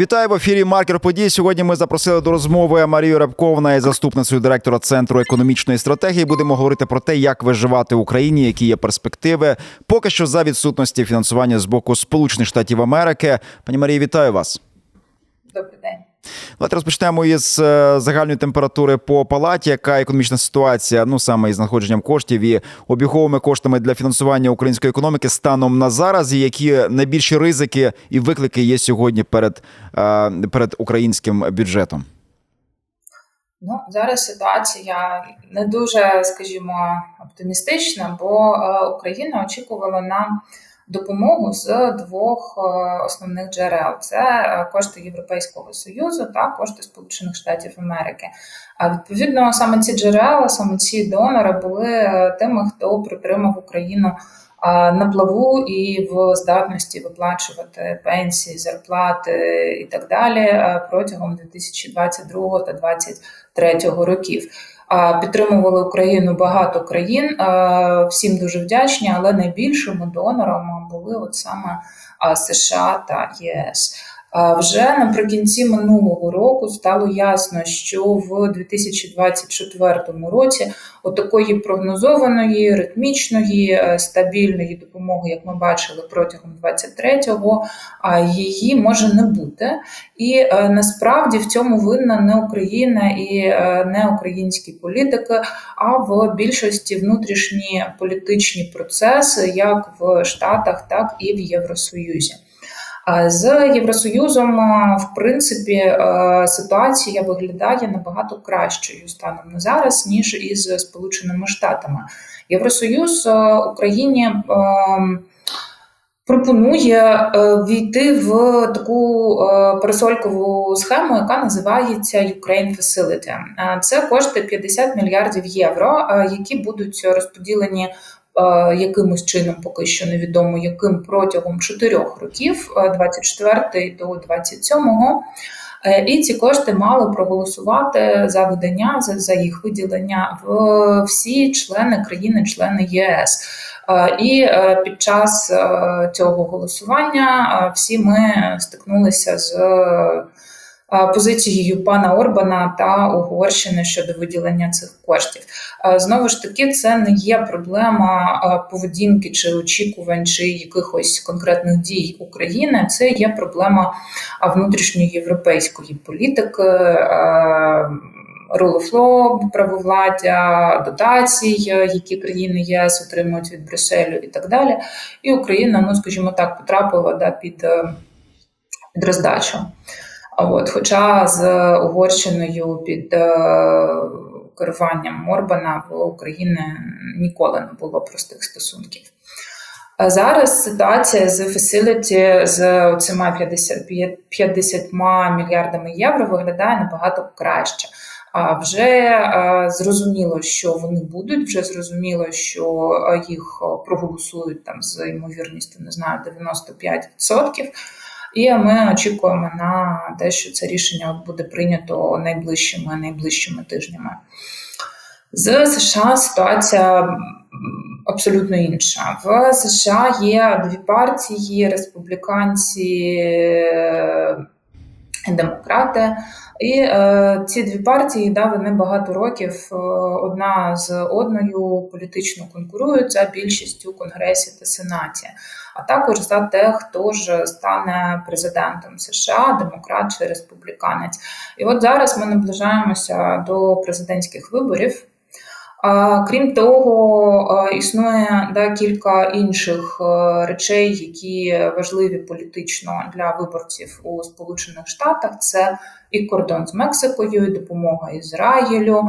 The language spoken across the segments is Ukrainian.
Вітаю в ефірі Маркер подій. Сьогодні ми запросили до розмови Марію Рябковна і заступницею директора центру економічної стратегії. Будемо говорити про те, як виживати Україні, які є перспективи. Поки що за відсутності фінансування з боку Сполучених Штатів Америки. Пані Марії, вітаю вас. Добрий день. Давайте розпочнемо із е, загальної температури по палаті, яка економічна ситуація, ну саме із знаходженням коштів і обіговими коштами для фінансування української економіки станом на зараз, і які найбільші ризики і виклики є сьогодні перед, е, перед українським бюджетом. Ну зараз ситуація не дуже, скажімо, оптимістична, бо е, Україна очікувала на допомогу з двох е, основних джерел: це е, кошти Європейського союзу та кошти Сполучених Штатів Америки. А відповідно саме ці джерела, саме ці донори були е, тими, хто притримав Україну. На плаву і в здатності виплачувати пенсії, зарплати і так далі протягом 2022 та 2023 років підтримували Україну багато країн. Всім дуже вдячні, але найбільшими донорами були от саме США та ЄС. Вже наприкінці минулого року стало ясно, що в 2024 році отакої прогнозованої, ритмічної, е, стабільної допомоги, як ми бачили протягом 23-го, її може не бути. І е, насправді в цьому винна не Україна і е, не українські політики, а в більшості внутрішні політичні процеси, як в Штатах, так і в Євросоюзі. З Євросоюзом, в принципі, ситуація виглядає набагато кращою станом на зараз, ніж із Сполученими Штатами. Євросоюз Україні. Пропонує війти в таку пересолькову схему, яка називається Ukraine Facility. Це кошти 50 мільярдів євро, які будуть розподілені Е, якимось чином поки що невідомо яким протягом чотирьох років, 24 е, до 27-го. Е, і ці кошти мали проголосувати за видання за, за їх виділення в всі члени країни-члени ЄС. І під час цього голосування всі ми стикнулися з позицією пана Орбана та Угорщини щодо виділення цих коштів. Знову ж таки, це не є проблема поведінки чи очікувань, чи якихось конкретних дій України. Це є проблема внутрішньої європейської політики. Law, правовладдя, дотацій, які країни ЄС отримують від Брюсселю і так далі. І Україна, ну скажімо так, потрапила да, під, е, під роздачу. От, Хоча з Угорщиною під е, керуванням Морбана в Україні ніколи не було простих стосунків. Зараз ситуація з Facility з цими 50, 50 мільярдами євро виглядає набагато краще. А вже е, зрозуміло, що вони будуть, вже зрозуміло, що їх проголосують там з ймовірністю, не знаю, 95%. І ми очікуємо на те, що це рішення буде прийнято найближчими найближчими тижнями. З США ситуація абсолютно інша. В США є дві партії: республіканці демократи. І е, ці дві партії да, вони багато років е, одна з одною політично конкурують за більшістю Конгресі та Сенаті, а також за те, хто ж стане президентом США, демократ чи республіканець. І от зараз ми наближаємося до президентських виборів. Крім того, існує да, кілька інших е, речей, які важливі політично для виборців у Сполучених Штатах. Це і кордон з Мексикою, і допомога Ізраїлю,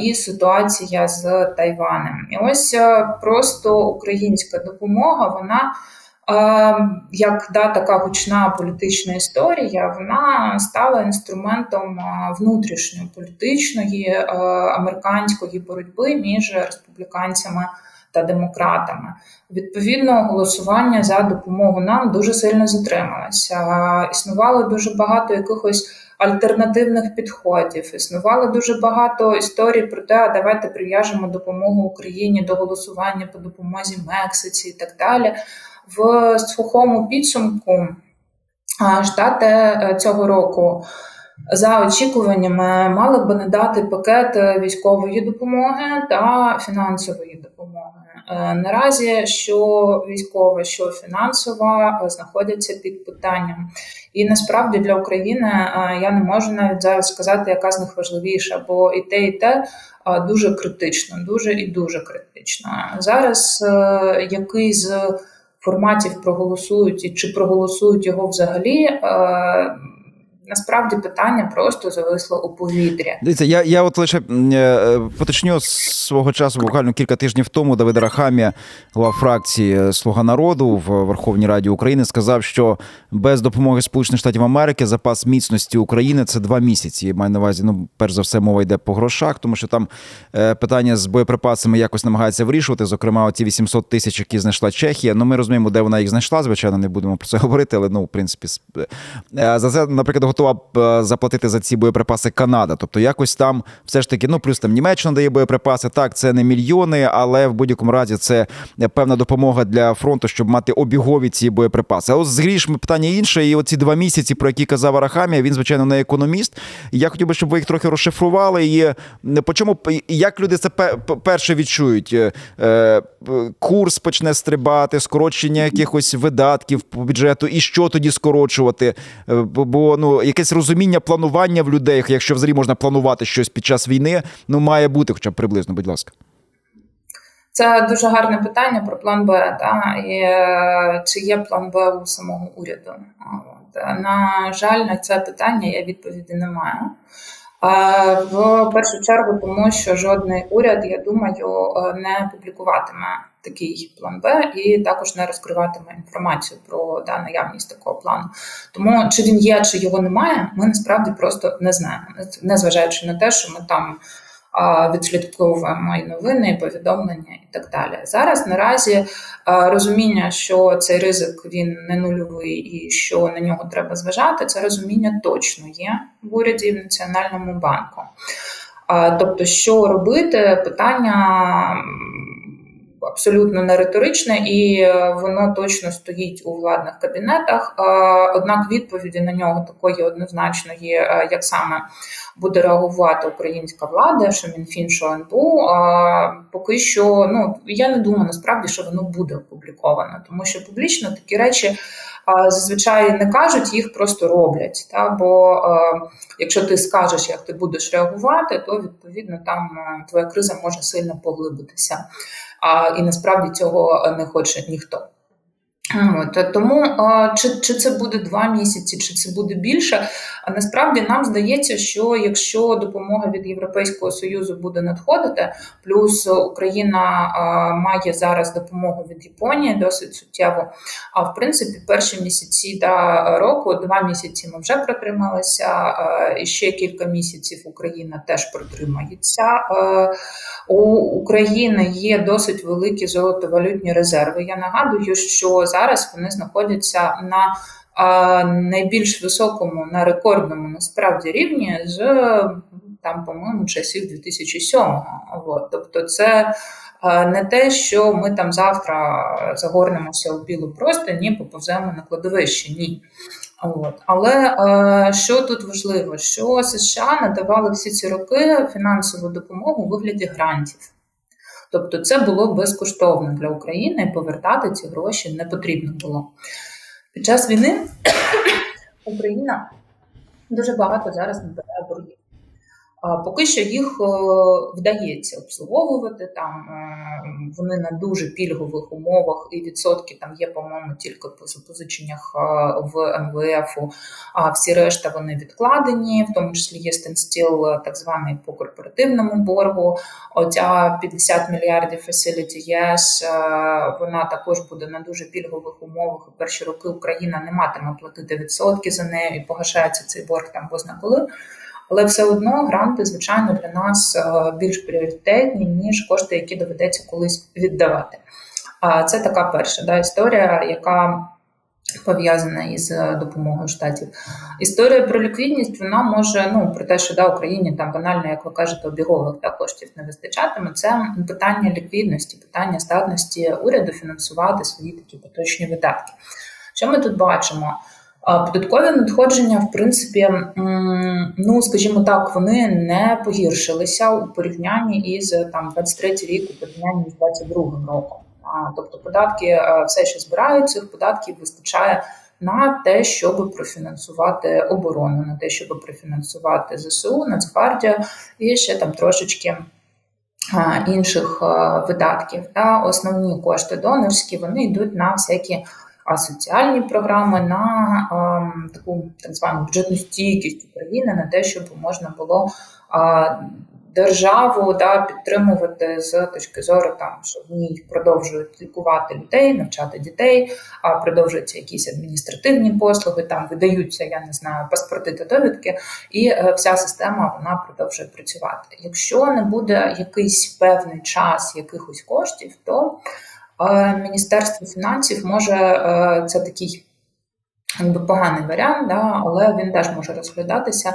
і ситуація з Тайванем. І ось е, просто українська допомога, вона. Як да, така гучна політична історія, вона стала інструментом внутрішньополітичної американської боротьби між республіканцями та демократами. Відповідно, голосування за допомогу нам дуже сильно затрималося. Існувало дуже багато якихось альтернативних підходів. Існувало дуже багато історій про те, а давайте прив'яжемо допомогу Україні до голосування по допомозі Мексиці і так далі в сухому підсумку. Штати цього року. За очікуваннями мали б надати пакет військової допомоги та фінансової допомоги. Е, наразі що військова, що фінансова е, знаходяться під питанням, і насправді для України е, я не можу навіть зараз сказати, яка з них важливіша, бо і те, і те дуже критично, дуже і дуже критично. Зараз який з форматів проголосують і чи проголосують його взагалі? Насправді питання просто зависло у повітрі. Дивіться, я я от лише е, поточню свого часу, буквально кілька тижнів тому Давид Рахамі, голова фракції Слуга народу в Верховній Раді України, сказав, що без допомоги Сполучених Штатів Америки запас міцності України це два місяці. Маю на увазі, ну перш за все, мова йде по грошах, тому що там е, питання з боєприпасами якось намагаються вирішувати. Зокрема, оці 800 тисяч, які знайшла Чехія. Ну ми розуміємо, де вона їх знайшла. Звичайно, не будемо про це говорити, але ну в принципі е, за це, наприклад, готова е, заплатити за ці боєприпаси Канада. Тобто, якось там все ж таки, ну плюс там Німеччина дає боєприпаси. Так, це не мільйони, але в будь-якому разі це певна допомога для фронту, щоб мати обігові ці боєприпаси. А ось з грішми питання інше. І оці два місяці, про які казав Арахамія, він звичайно не економіст. Я хотів би, щоб ви їх трохи розшифрували. І по чому як люди це перше відчують? Е, курс почне стрибати, скорочення якихось видатків по бюджету, і що тоді скорочувати? Е, бо ну якесь розуміння планування в людей, якщо взагалі можна планувати щось під час війни, ну має бути, хоча б приблизно, будь ласка. Це дуже гарне питання про план Б. Та? І е, Чи є план Б у самого уряду? На жаль, на це питання я відповіді не маю. В першу чергу, тому що жодний уряд, я думаю, е, не публікуватиме такий план Б і також не розкриватиме інформацію про да, наявність такого плану. Тому чи він є, чи його немає, ми насправді просто не знаємо, незважаючи на те, що ми там відслідковуємо і новини, і повідомлення і так далі. Зараз наразі розуміння, що цей ризик він не нульовий і що на нього треба зважати, це розуміння точно є в уряді і в Національному банку. Тобто, що робити, питання абсолютно не риторичне, і е, воно точно стоїть у владних кабінетах. Однак відповіді на нього такої однозначної, е, як саме буде реагувати українська влада, що МінФін, що НБУ, поки що ну я не думаю насправді, що воно буде опубліковано, тому що публічно такі речі. Зазвичай не кажуть, їх просто роблять. Та? Бо е, якщо ти скажеш, як ти будеш реагувати, то відповідно там твоя криза може сильно поглибитися а і насправді цього не хоче ніхто. От, Тому чи чи це буде два місяці, чи це буде більше. Насправді нам здається, що якщо допомога від Європейського союзу буде надходити, плюс Україна має зараз допомогу від Японії досить суттєво. А в принципі, перші місяці да, року, два місяці ми вже протрималися, і ще кілька місяців Україна теж протримається. У України є досить великі золотовалютні резерви. Я нагадую, що зараз вони знаходяться на найбільш високому, на рекордному насправді рівні з там, по-моєму, часів 2007-го. От. Тобто, це не те, що ми там завтра загорнемося у білу простинь і поповземо на кладовище. Ні. От. Але е, що тут важливо, що США надавали всі ці роки фінансову допомогу у вигляді грантів. Тобто це було безкоштовно для України, і повертати ці гроші не потрібно було. Під час війни Україна дуже багато зараз набирає. Поки що їх е, вдається обслуговувати там. Е, вони на дуже пільгових умовах, і відсотки там є, по-моєму, тільки по запозиченнях е, в МВФ. А всі решта вони відкладені, в тому числі є стенстіл, так званий по корпоративному боргу. Оця 50 мільярдів Facility Yes, вона також буде на дуже пільгових умовах. Перші роки Україна не матиме платити відсотки за нею і погашається цей борг там бозна коли але все одно гранти, звичайно, для нас е, більш пріоритетні ніж кошти, які доведеться колись віддавати. А це така перша да, історія, яка пов'язана із е, допомогою штатів. Історія про ліквідність вона може, ну про те, що да, Україні там банально, як ви кажете, обігових да, коштів не вистачатиме. Це питання ліквідності, питання здатності уряду фінансувати свої такі поточні видатки. Що ми тут бачимо? Податкові надходження, в принципі, ну скажімо так, вони не погіршилися у порівнянні із там 23 рік у порівнянні з 22 роком. Тобто податки все ще збирають, цих податків вистачає на те, щоб профінансувати оборону, на те, щоб профінансувати ЗСУ, Нацгвардію і ще там трошечки. Інших видатків та основні кошти донорські вони йдуть на всякі соціальні програми, на ем, таку так звану бюджетну стійкість України, на те, щоб можна було державу да, підтримувати з точки зору, там що в ній продовжують лікувати людей, навчати дітей, а продовжуються якісь адміністративні послуги, там видаються, я не знаю, паспорти та довідки, і е, вся система вона продовжує працювати. Якщо не буде якийсь певний час якихось коштів, то е, Міністерство фінансів може е, це такий якби поганий варіант, да, але він теж може розглядатися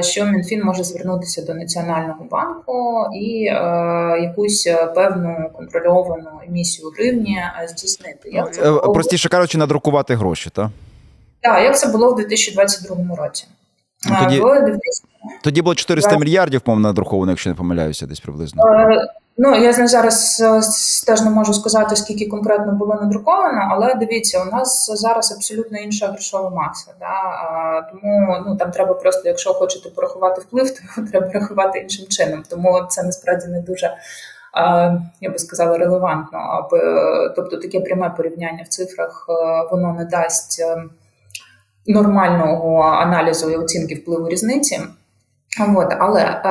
що МінФін може звернутися до Національного банку і е, якусь е, певну контрольовану емісію гривні е, здійснити. Як це було... Простіше кажучи, надрукувати гроші, так? Так, як це було в 2022 році. Ну, тоді, тоді було 400 мільярдів, по-моєму, якщо не помиляюся, десь приблизно. Ну я зараз е, теж не можу сказати, скільки конкретно було надруковано, але дивіться, у нас зараз абсолютно інша грошова маса. Да? Тому ну там треба просто, якщо хочете порахувати вплив, то його треба рахувати іншим чином. Тому це насправді не дуже. Я би сказала, релевантно, аби тобто таке пряме порівняння в цифрах е, воно не дасть е, нормального аналізу і оцінки впливу різниці. От, але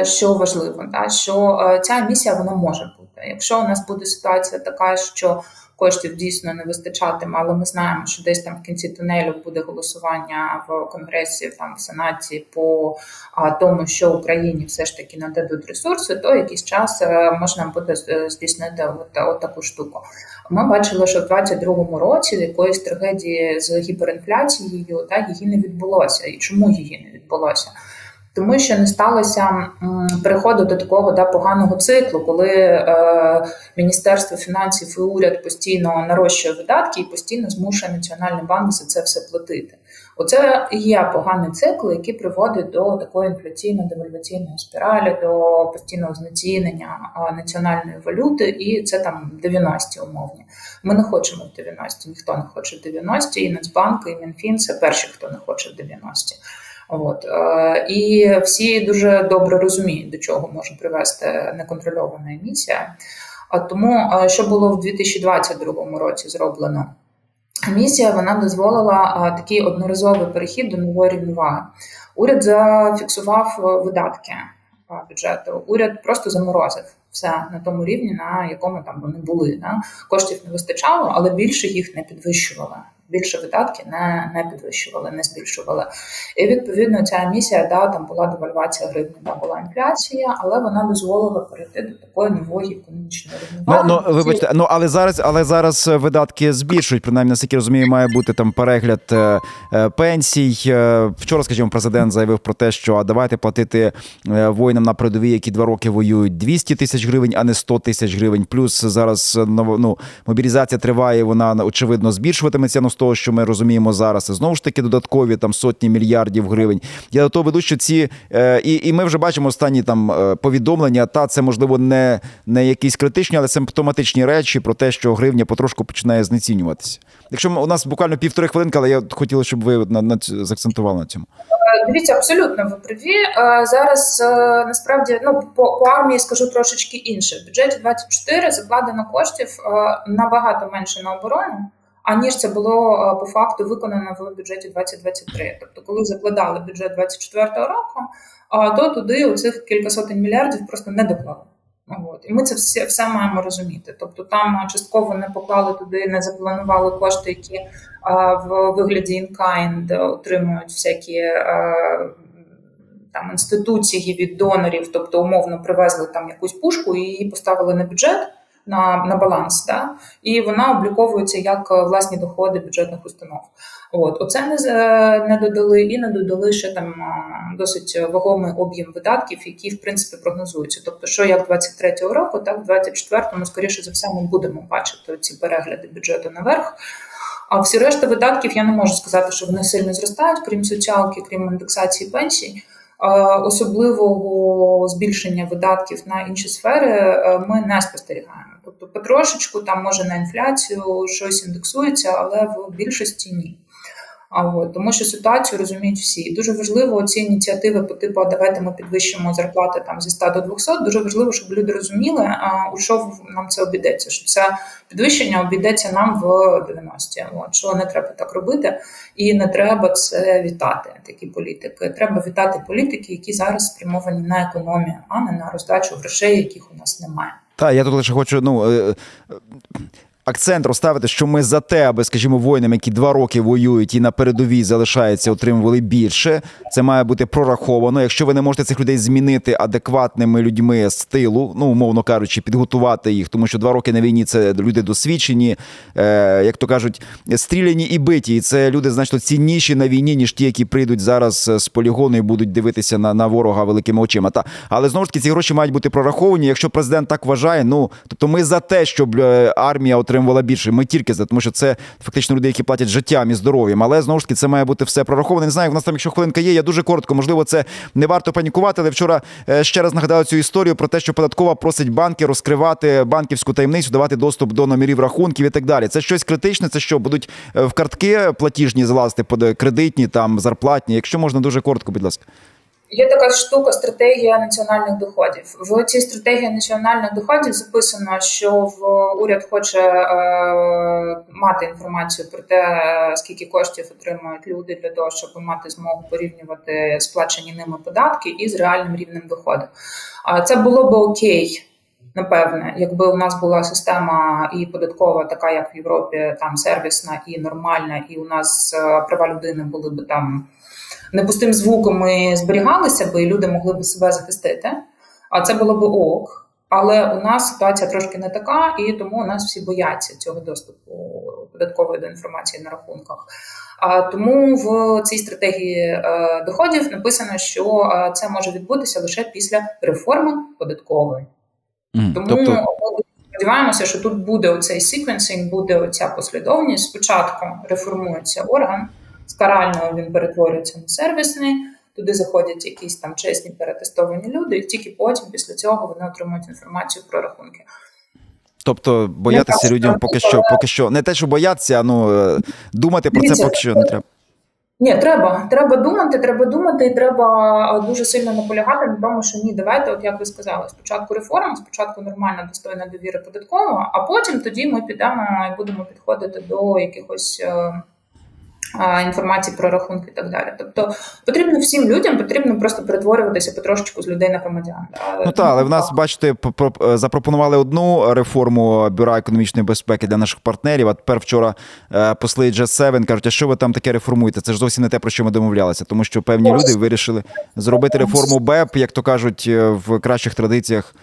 е, що важливо, да, що е, ця місія вона може бути. Якщо у нас буде ситуація така, що коштів дійсно не вистачатиме, але ми знаємо, що десь там в кінці тунелю буде голосування в конгресі, там в сенаті по а, тому, що Україні все ж таки нададуть ресурси, то якийсь час е, можна буде здійснити от, от таку штуку. Ми бачили, що в 22-му році якоїсь трагедії з гіперінфляцією та її не відбулося. І чому її не відбулося? Тому що не сталося переходу до такого да, поганого циклу, коли е, Міністерство фінансів і уряд постійно нарощує видатки і постійно змушує Національний банк за це все платити. Оце є поганий цикл, який приводить до такої інфляційно-девальваційної спіралі, до постійного знецінення національної валюти, і це там 90-ті умовні. Ми не хочемо в 90-ті, ніхто не хоче в 90-ті, і Нацбанк, і Мінфін це перші, хто не хоче в 90-ті. От е, і всі дуже добре розуміють, до чого може привести неконтрольована емісія. А тому, е, що було в 2022 році зроблено, місія вона дозволила е, такий одноразовий перехід до нової рівноваги. Уряд зафіксував видатки бюджету. Уряд просто заморозив все на тому рівні, на якому там вони були. Да? Коштів не вистачало, але більше їх не підвищували більше видатки не не підвищували, не збільшували. І відповідно ця місія да, там була девальвація гривні, да, була інфляція, але вона дозволила перейти до такої нової економічної рівноваги. Ну, ну вибачте, ну але зараз, але зараз видатки збільшують. Принаймні, наскільки розумію, має бути там перегляд е, е, пенсій. Е, вчора, скажімо, президент заявив про те, що давайте платити е, воїнам на передовій, які два роки воюють 200 тисяч гривень, а не 100 тисяч гривень. Плюс зараз ну, мобілізація триває. Вона очевидно збільшуватиметься. Ну, того, що ми розуміємо зараз, це знову ж таки додаткові там сотні мільярдів гривень. Я до того веду, що ці е, і і ми вже бачимо останні там е, повідомлення. Та це можливо не не якісь критичні, але симптоматичні речі про те, що гривня потрошку починає знецінюватися. Якщо у нас буквально півтори хвилинки, але я хотіла, щоб ви на, на заакцентували на цьому. Е, дивіться, абсолютно ви праві. Зараз насправді ну по, по армії скажу трошечки інше. В бюджеті 24 закладено коштів набагато менше на оборону аніж це було е, по факту виконано в бюджеті 2023. Тобто, коли закладали бюджет 2024 року, то туди оцих кілька сотень мільярдів просто не доклали. От. І ми це все все маємо розуміти. Тобто там частково не поклали туди, не запланували кошти, які а, в вигляді in-kind отримують всякі а, там інституції від донорів, тобто умовно привезли там якусь пушку і її поставили на бюджет на на баланс, да? і вона обліковується як е, власні доходи бюджетних установ. От оце не не додали і не додали ще там досить вагомий об'єм видатків, які в принципі прогнозуються. Тобто, що як 23-го року, так в 24-му, скоріше за все, ми будемо бачити ці перегляди бюджету наверх. А всі решта видатків я не можу сказати, що вони сильно зростають, крім соціалки, крім індексації пенсій. Особливого збільшення видатків на інші сфери е, ми не спостерігаємо. Тобто, потрошечку там може на інфляцію щось індексується, але в більшості ні. А от, тому що ситуацію розуміють всі. І дуже важливо ці ініціативи по типу давайте ми підвищимо зарплати там зі 100 до 200, Дуже важливо, щоб люди розуміли, а, у що нам це обійдеться. Що це підвищення обійдеться нам в 90-ті. От, що не треба так робити, і не треба це вітати. Такі політики. Треба вітати політики, які зараз спрямовані на економію, а не на роздачу грошей, яких у нас немає. Так, я тут лише хочу. ну... Е, акцент розставити, що ми за те, аби, скажімо, воїнам, які два роки воюють і на передовій залишаються, отримували більше. Це має бути прораховано. Якщо ви не можете цих людей змінити адекватними людьми з тилу, ну умовно кажучи, підготувати їх, тому що два роки на війні це люди досвідчені, е, як то кажуть, стріляні і биті. І це люди значно цінніші на війні, ніж ті, які прийдуть зараз з полігону і будуть дивитися на на ворога великими очима. Та але знову ж таки ці гроші мають бути прораховані. Якщо президент так вважає, ну тобто ми за те, щоб е, армія отримала отримувала більше. Ми тільки за тому, що це фактично люди, які платять життям і здоров'ям. Але знову ж таки це має бути все прораховано. Не знаю, в нас там, якщо хвилинка є, я дуже коротко. Можливо, це не варто панікувати. Але вчора е, ще раз нагадав цю історію про те, що податкова просить банки розкривати банківську таємницю, давати доступ до номерів рахунків і так далі. Це щось критичне. Це що будуть е, в картки платіжні залазити кредитні, там зарплатні. Якщо можна дуже коротко, будь ласка. Є така штука стратегія національних доходів. В цій стратегії національних доходів записано, що в уряд хоче е, мати інформацію про те, скільки коштів отримують люди для того, щоб мати змогу порівнювати сплачені ними податки із реальним рівнем доходу. А це було б окей. Напевне, якби у нас була система і податкова, така як в Європі, там сервісна і нормальна, і у нас е, права людини були б там не пустим звуком ми зберігалися би, і люди могли б себе захистити. А це було б ок. Але у нас ситуація трошки не така, і тому у нас всі бояться цього доступу податкової до інформації на рахунках. А тому в цій стратегії е, доходів написано, що е, це може відбутися лише після реформи податкової. Mm, тому тобто... ми сподіваємося, що тут буде оцей секвенсинг, буде оця послідовність. Спочатку реформується орган карального він перетворюється на сервісний. Туди заходять якісь там чесні перетестовані люди, і тільки потім, після цього, вони отримують інформацію про рахунки. Тобто боятися людям поки що, поки що не те, що бояться, а ну е, думати про це поки що не треба. Ні, треба. Треба думати, треба думати, і треба дуже сильно наполягати на тому, що ні, давайте, от як ви сказали, спочатку реформа, спочатку нормальна достойна довіра податкова, а потім тоді ми підемо і будемо підходити до якихось. Інформації про рахунки і так далі. Тобто потрібно всім людям, потрібно просто перетворюватися потрошечку з людей на громадян. Ну так, але в нас, бачите, е, запропонували одну реформу бюро економічної безпеки для наших партнерів. А тепер вчора е, посли G7 кажуть, а що ви там таке реформуєте? Це ж зовсім не те, про що ми домовлялися, тому що певні люди вирішили зробити реформу БЕП, як то кажуть, е, в кращих традиціях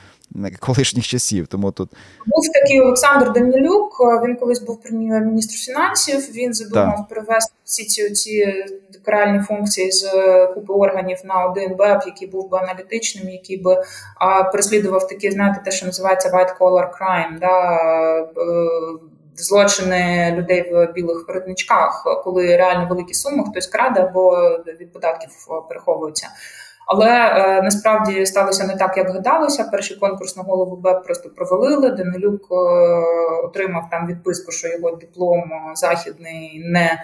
колишніх часів. Тому тут був такий Олександр Данілюк. Він колись був прем'єр-міністр фінансів. Він задумав перевести всі ці ці каральні функції з купи органів на один веб, який був би аналітичним, який би а, переслідував такі, знаєте, те, що називається white collar crime, да, е, Злочини людей в білих передничках, коли реально великі суми хтось краде або від податків переховуються. Але е, насправді сталося не так, як гадалося. Перший конкурс на голову БЕП просто провалили. Данилюк е, отримав там відписку, що його диплом західний не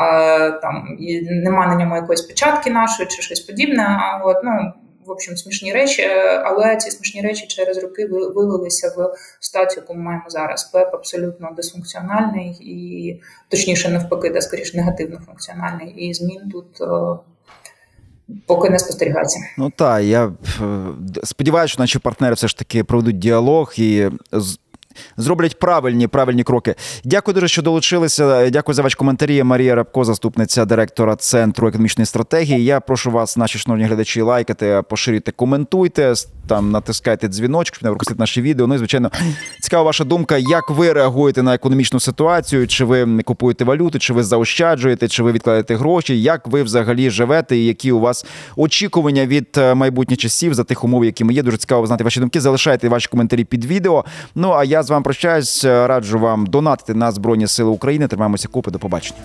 е, там нема на ньому якоїсь печатки нашої чи щось подібне. А от ну. В общем, смішні речі, але ці смішні речі через роки вилилися в ситуацію, яку ми маємо зараз. ПЕП абсолютно дисфункціональний і точніше, навпаки, де скоріш негативно функціональний. І змін тут Поки не спостерігається. Ну так, я е, сподіваюся, що наші партнери все ж таки проведуть діалог і зроблять правильні правильні кроки. Дякую дуже, що долучилися. Дякую за ваші коментарі. Марія Рабко, заступниця директора центру економічної стратегії. Я прошу вас, наші шановні глядачі, лайкати, поширюйте, коментуйте. Там натискайте дзвіночок, щоб не пропустити наші відео. Ну і звичайно, цікава ваша думка, як ви реагуєте на економічну ситуацію? Чи ви купуєте валюту, чи ви заощаджуєте, чи ви відкладаєте гроші? Як ви взагалі живете? І які у вас очікування від е, майбутніх часів за тих умов, які ми є? Дуже цікаво знати ваші думки. Залишайте ваші коментарі під відео. Ну а я з вами прощаюсь. Раджу вам донатити на збройні сили України. Тримаємося купи. До побачення.